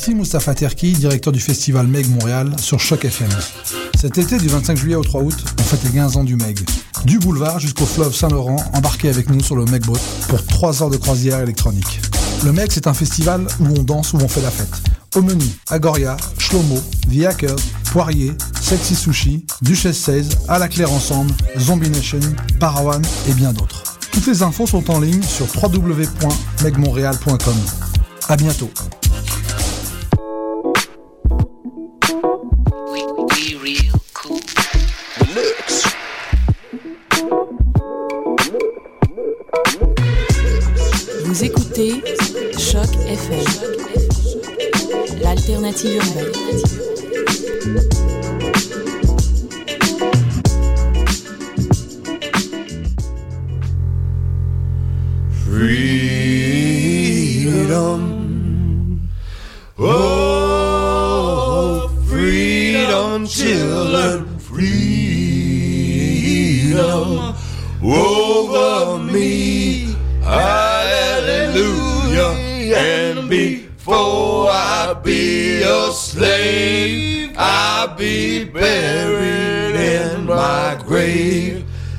Ici Moustapha Terki, directeur du festival Meg Montréal sur Choc FM. Cet été, du 25 juillet au 3 août, on fête les 15 ans du Meg. Du boulevard jusqu'au fleuve Saint-Laurent, embarquez avec nous sur le Meg Boat pour 3 heures de croisière électronique. Le Meg, c'est un festival où on danse, où on fait la fête. Au menu, Agoria, Shlomo, The Hackers, Poirier, Sexy Sushi, Duchesse 16, À la Claire Ensemble, Zombie Nation, Parawan et bien d'autres. Toutes les infos sont en ligne sur www.megmontréal.com. À bientôt. Écoutez Choc FM, l'alternative urbaine. Freedom. Oh, freedom, children. Freedom over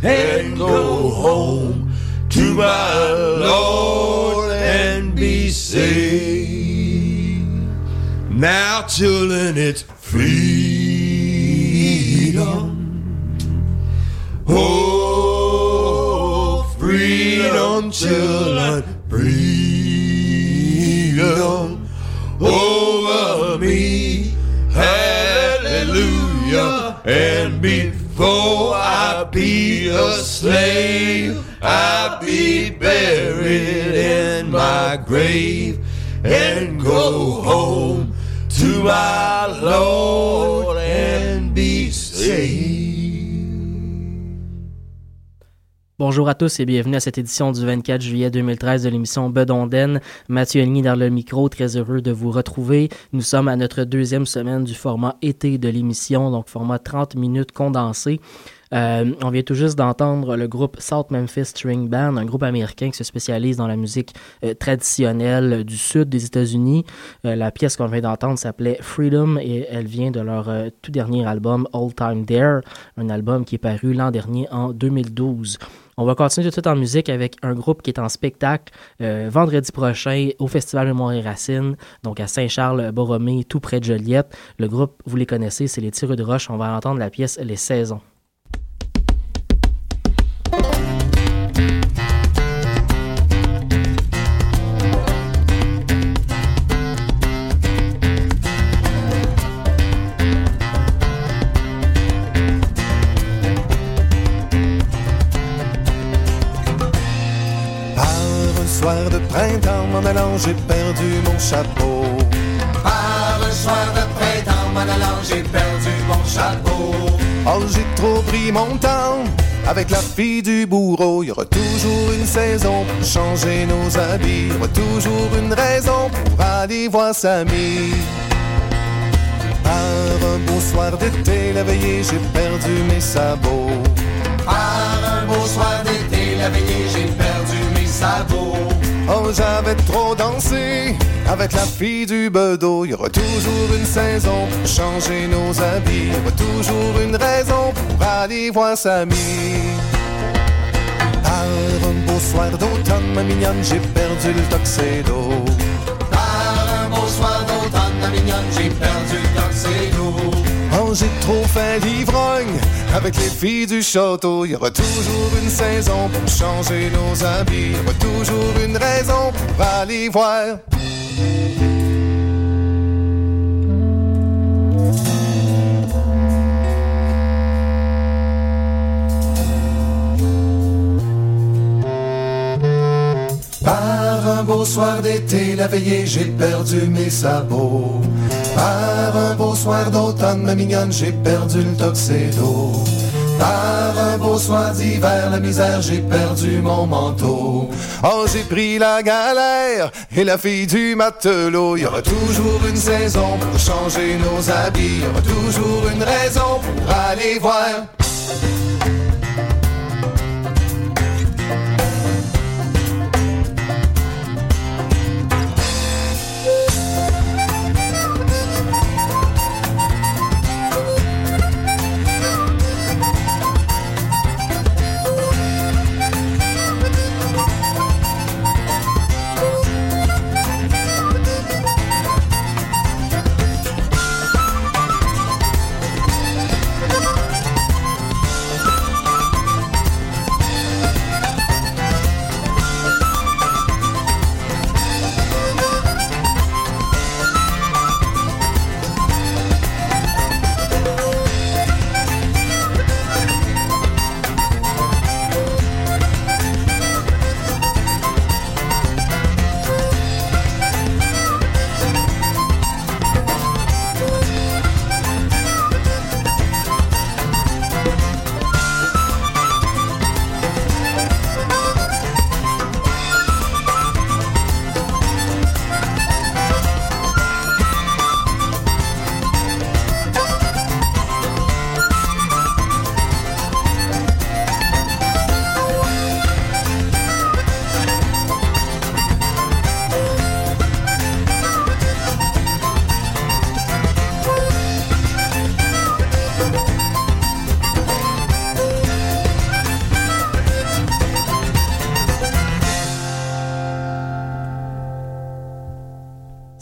and go home to my Lord and be saved. Now, children, it's freedom. Oh, freedom, children, a slave, I'll be buried in my grave and go home to my Lord and be. Bonjour à tous et bienvenue à cette édition du 24 juillet 2013 de l'émission Bedonden. Mathieu Elny dans le micro, très heureux de vous retrouver. Nous sommes à notre deuxième semaine du format été de l'émission, donc format 30 minutes condensé. Euh, on vient tout juste d'entendre le groupe South Memphis String Band, un groupe américain qui se spécialise dans la musique euh, traditionnelle du sud des États-Unis. Euh, la pièce qu'on vient d'entendre s'appelait Freedom et elle vient de leur tout dernier album All Time There, un album qui est paru l'an dernier en 2012. On va continuer tout de suite en musique avec un groupe qui est en spectacle vendredi prochain au Festival Mémoire et Racines, donc à Saint-Charles-Borromée, tout près de Joliette. Le groupe, vous les connaissez, c'est les Tireux de Roche. On va entendre la pièce Les Saisons. Printemps, j'ai perdu mon chapeau. Par un soir de printemps, m'en allant, j'ai perdu mon chapeau. Oh, j'ai trop pris mon temps. Avec la fille du bourreau, il y aura toujours une saison pour changer nos habits. Il y aura toujours une raison pour aller voir Samy. Par un beau soir d'été, la veillée, j'ai perdu mes sabots. Par un beau soir d'été, la veillée, j'ai perdu mes sabots. Oh, j'avais trop dansé avec la fille du bedeau. Il y aura toujours une saison pour changer nos habits. Il y aura toujours une raison pour aller voir Samy. Par un beau soir d'automne, ma mignonne, j'ai perdu le tuxedo. Par un beau soir d'automne, ma mignonne, j'ai perdu le tuxedo. J'ai trop fait l'ivrogne avec les filles du château. Il y aura toujours une saison pour changer nos habits. Il y aura toujours une raison pour aller voir. Par un beau soir d'été, la veillée, j'ai perdu mes sabots. Par un beau soir d'automne, ma mignonne, j'ai perdu le tuxedo. Par un beau soir d'hiver, la misère, j'ai perdu mon manteau. Oh, j'ai pris la galère et la fille du matelot. Il y aura toujours une saison pour changer nos habits. Il y aura toujours une raison pour aller voir.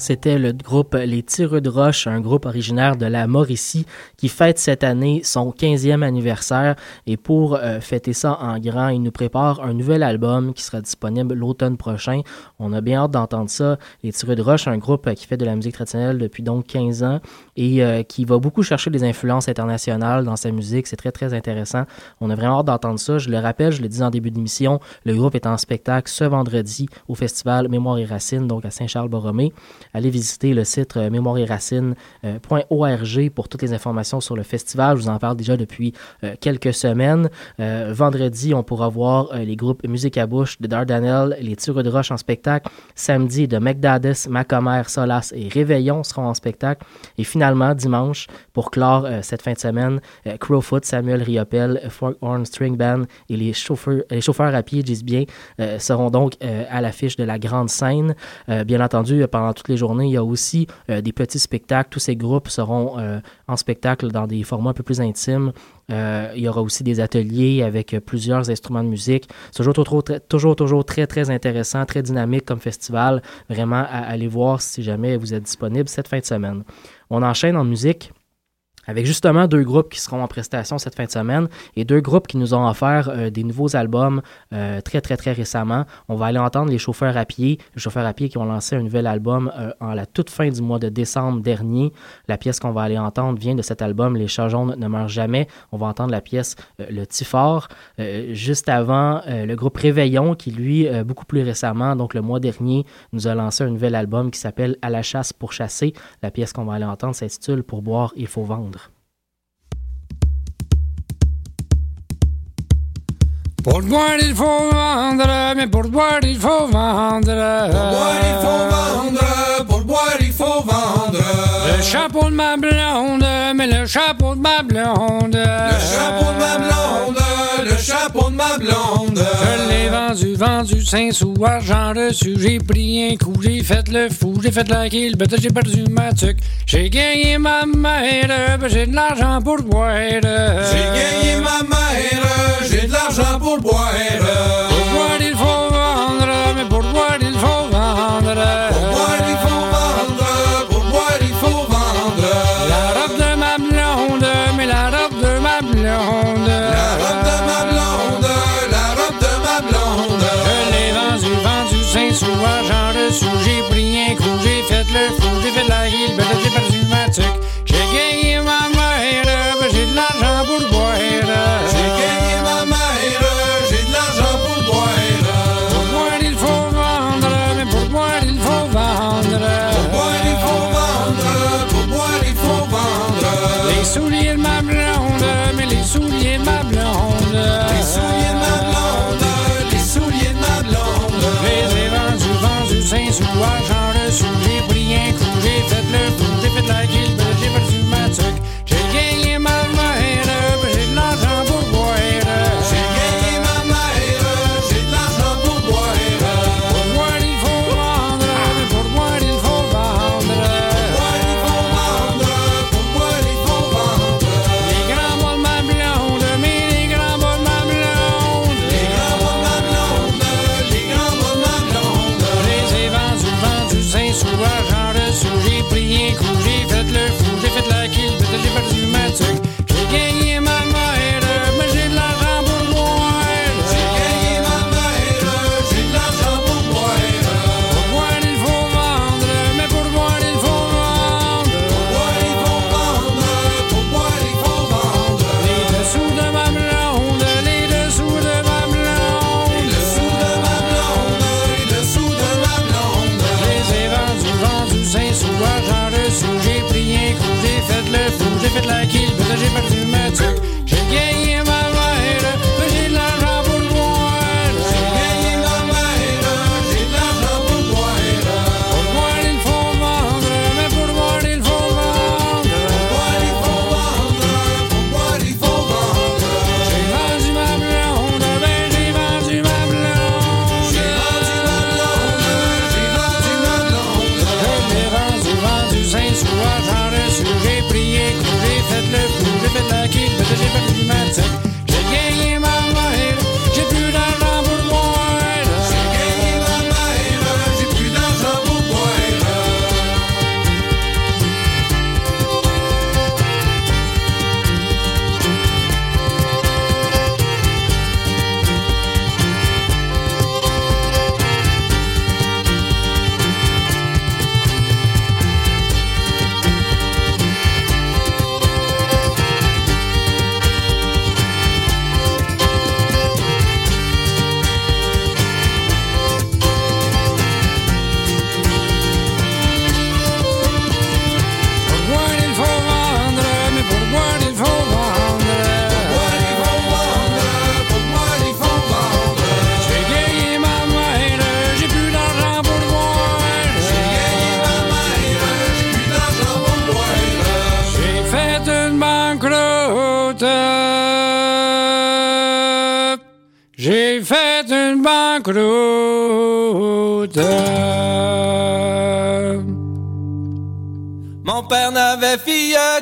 C'était le groupe Les Tireux de Roche, un groupe originaire de la Mauricie qui fête cette année son 15e anniversaire. Et pour euh, fêter ça en grand, il nous prépare un nouvel album qui sera disponible l'automne prochain. On a bien hâte d'entendre ça. Les Tireux de Roche, un groupe qui fait de la musique traditionnelle depuis donc 15 ans et euh, qui va beaucoup chercher des influences internationales dans sa musique. C'est très, très intéressant. On a vraiment hâte d'entendre ça. Je le rappelle, je l'ai dit en début d'émission, le groupe est en spectacle ce vendredi au festival Mémoire et Racines, donc à Saint-Charles-Borromée. Allez visiter le site euh, mémoire et racines.org pour toutes les informations sur le festival. Je vous en parle déjà depuis euh, quelques semaines. Euh, vendredi, on pourra voir les groupes Musique à bouche de Dardanelle, les Tireux de Roche en spectacle. Samedi, de McDadis, Macomer, Solas et Réveillon seront en spectacle. Et finalement, dimanche, pour clore cette fin de semaine, Crowfoot, Samuel Riopel, Forkhorn String Band et les chauffeurs, les chauffeurs à pied, disent bien, seront donc à l'affiche de la grande scène. bien entendu, pendant toutes les journées, il y a aussi euh, des petits spectacles. Tous ces groupes seront euh, en spectacle dans des formats un peu plus intimes. Euh, il y aura aussi des ateliers avec plusieurs instruments de musique. C'est toujours, toujours, toujours, très, très intéressant, très dynamique comme festival. Vraiment, à aller voir si jamais vous êtes disponible cette fin de semaine. On enchaîne en musique avec justement deux groupes qui seront en prestation cette fin de semaine et deux groupes qui nous ont offert euh, des nouveaux albums euh, très très très récemment. On va aller entendre les chauffeurs à pied, les chauffeurs à pied qui ont lancé un nouvel album euh, en la toute fin du mois de décembre dernier. La pièce qu'on va aller entendre vient de cet album Les chats jaunes ne meurent jamais. On va entendre la pièce Le Tifort. juste avant, le groupe Réveillon qui lui beaucoup plus récemment, donc le mois dernier, nous a lancé un nouvel album qui s'appelle À la chasse pour chasser. La pièce qu'on va aller entendre s'intitule Pour boire, il faut vendre. Pour boire, il faut vendre, mais pour boire, il faut vendre. Pour boire, il faut vendre, pour boire, il faut vendre. Le chapeau de ma blonde, mais le chapeau de ma blonde. Le chapeau de ma blonde, chapeau de ma blonde. Je l'ai vendu, vendu 5 sous, argent reçu. J'ai pris un coup, j'ai fait le fou, j'ai fait la kill, ben j'ai perdu ma tuque. J'ai gagné ma mère, ben j'ai de l'argent pour boire. J'ai gagné ma mère, j'ai de l'argent pour boire. 5 sous, argent reçu.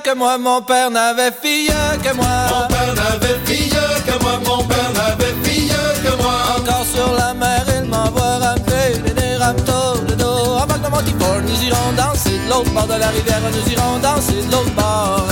Que moi, mon père n'avait fille que moi. Mon père n'avait fille que moi, mon père n'avait fille que moi. Encore sur la mer, il m'envoie ramper des ramtos de dos. Avec le Montifort, nous irons danser de l'autre bord de la rivière, nous irons danser de l'autre bord.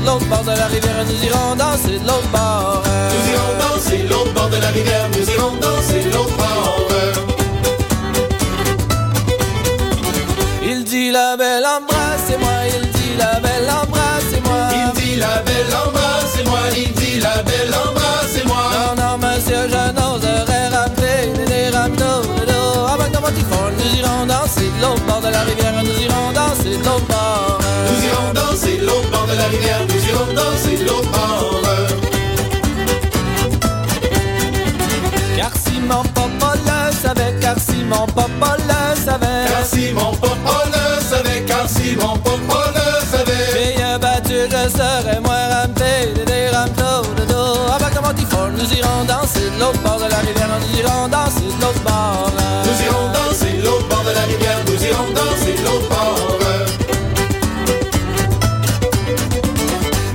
De l'autre bord de la rivière, nous irons danser de l'autre bord. Nous irons danser l'autre bord de la rivière, nous irons danser l'autre bord. Il dit la belle embrassez-moi, il dit la belle embrassez-moi. Il dit la belle embrassez-moi, il dit la belle embrassez-moi. Non, non, monsieur, je n'oserais rappeler des ramtos de dos. Avec nos petits fort, nous irons danser de l'autre bord de la rivière, nous irons danser de l'autre bord. Rivière, nous irons danser l'autre bord. Car si mon papa le savait, car si mon papa le savait. Car si mon papa le savait, car si mon papa le savait. Bien battu, je serais moins rampé des ramtos de dos. Avec nos petits fort, nous irons danser de l'autre bord de la rivière, nous irons danser de l'autre bord.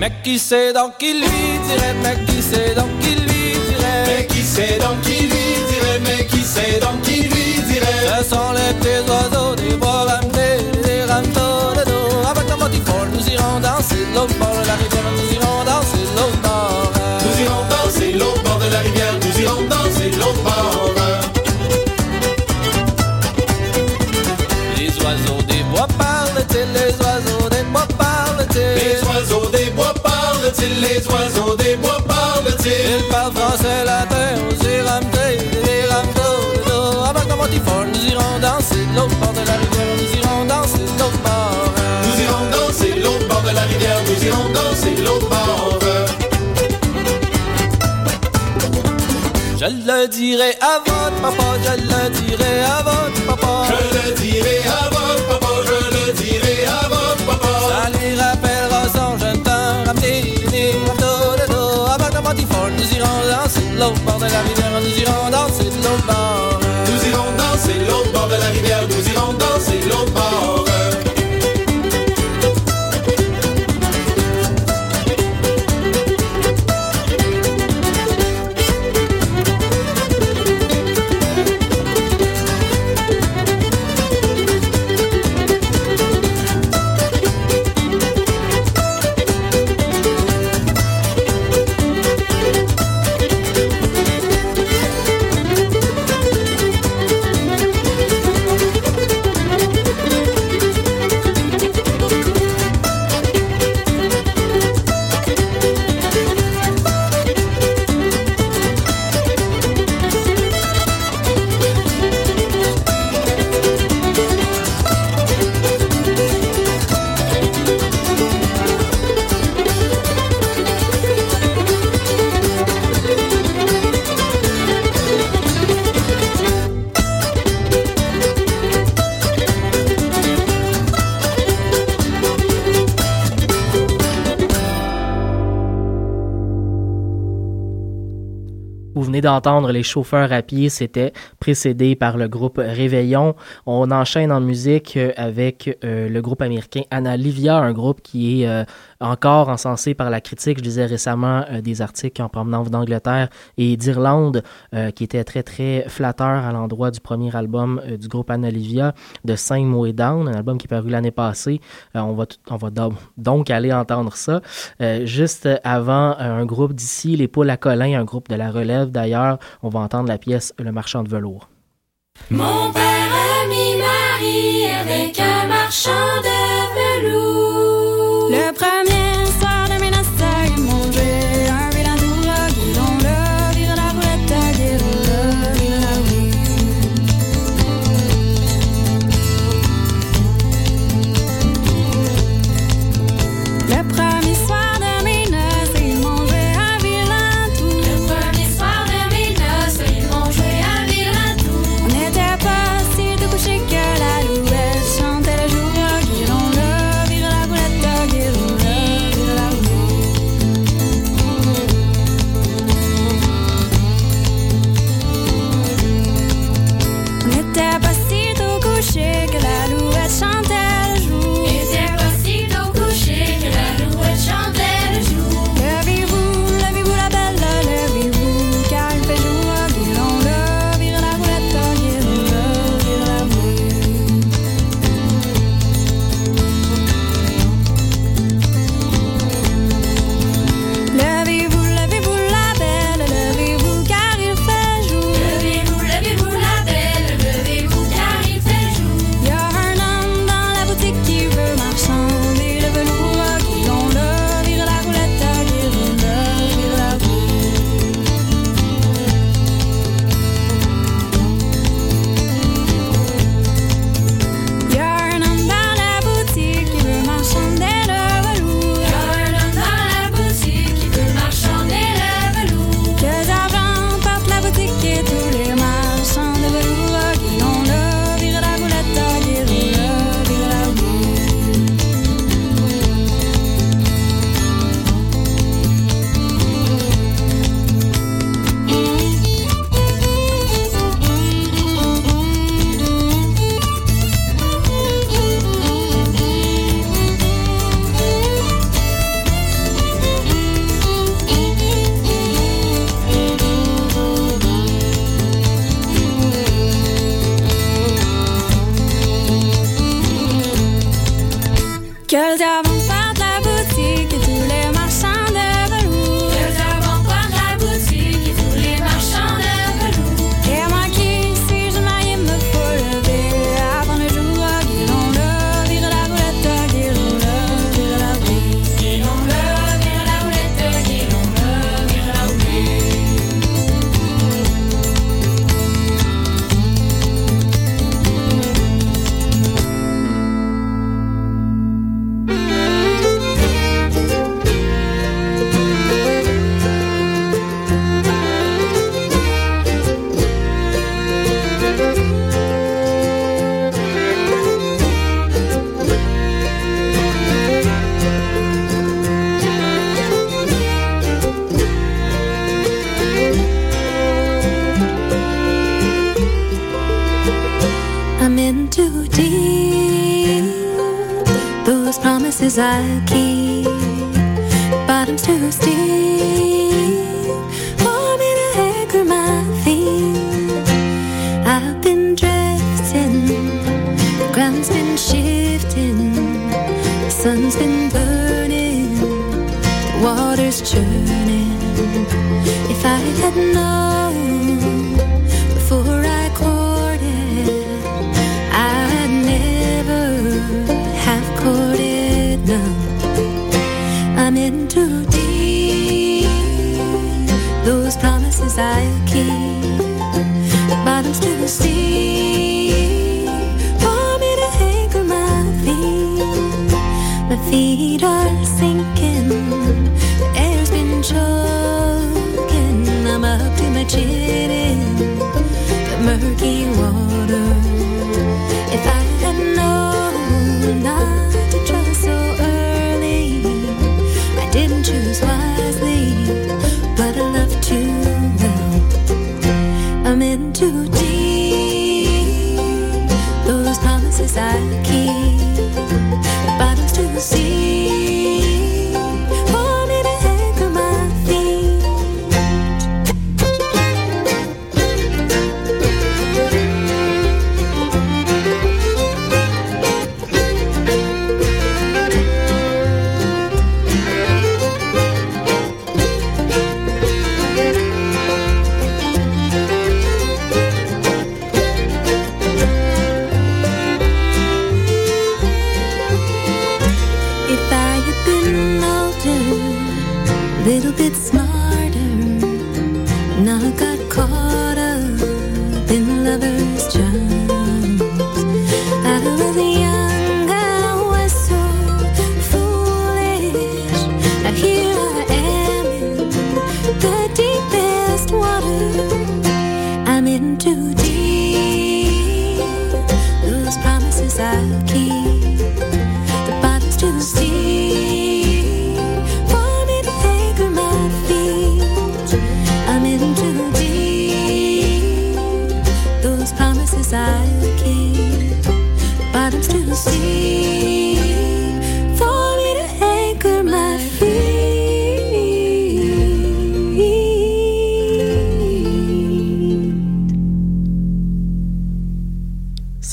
Mais qui sait donc qui lui dirait, mais qui sait donc qui lui dirait? Mais qui sait donc qui lui dirait, mais qui sait donc qui lui dirait? Ce sont les petits oiseaux des bois ramtés, des ramtos de dos. Avec petits fort, nous irons danser l'autre bord de la rivière, nous irons danser l'autre bord. Les oiseaux des bois parlent-ils? Ils parlent français, latin, aussi ramtés, des ramtos de dos. Avec nos fort, nous irons danser l'autre bord de la rivière, nous irons danser l'autre bord. Nous irons danser l'autre bord de la rivière, nous irons danser l'autre bord. Je le dirai à votre papa, je le dirai à votre papa. Je le dirai à votre papa, je le dirai nous irons danser de l'autre bord de la rivière, nous irons danser de l'autre bord. Nous irons danser l'autre bord de la rivière, nous irons danser l'autre bord. Vous venez les chauffeurs à pied, c'était précédé par le groupe Réveillon. On enchaîne en musique euh, avec euh, le groupe américain Anna Livia, un groupe qui est euh, encore encensé par la critique. Je disais récemment des articles en provenance d'Angleterre et d'Irlande qui étaient très très flatteurs à l'endroit du premier album du groupe Anna Livia de Saint Way Down, un album qui est paru l'année passée. On va, donc aller entendre ça. Juste avant, un groupe d'ici, les Poules à Colin, un groupe de la relève d'ailleurs, on va entendre la pièce Le Marchand de velours. Mon père a mis Marie avec un marchand de velours. Bottom's too steep for me to anchor my feet. I've been drifting, the ground's been shifting, the sun's been burning, the water's churning. If I had known promises I keep. For me to anchor my feet. My feet are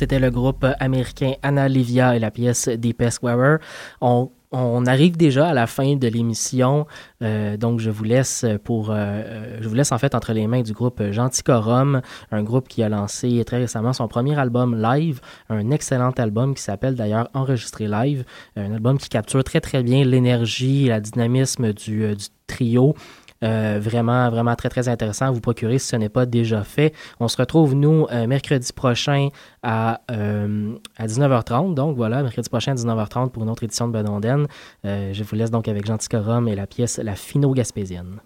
C'était le groupe américain Anna Livia et la pièce Deepest Wearer. On, arrive déjà à la fin de l'émission, euh, donc je vous laisse pour, euh, je vous laisse en fait entre les mains du groupe Genticorum, un groupe qui a lancé très récemment son premier album live, un excellent album qui s'appelle d'ailleurs Enregistré live, un album qui capture très très bien l'énergie et la dynamisme du, euh, du trio. Euh, vraiment, vraiment très, très intéressant à vous procurer si ce n'est pas déjà fait. On se retrouve, nous, euh, mercredi prochain à, euh, à 19h30. Donc voilà, mercredi prochain à 19h30 pour une autre édition de Bedonden. Je vous laisse donc avec Genticorum et la pièce La Fino-Gaspésienne.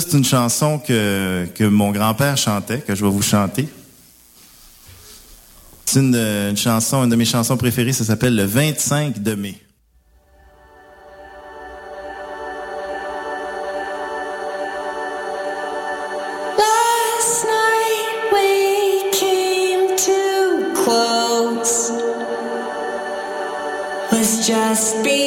C'est une chanson que, que mon grand-père chantait, que je vais vous chanter. C'est une, une chanson, une de mes chansons préférées, ça s'appelle Le 25 de mai. Just before.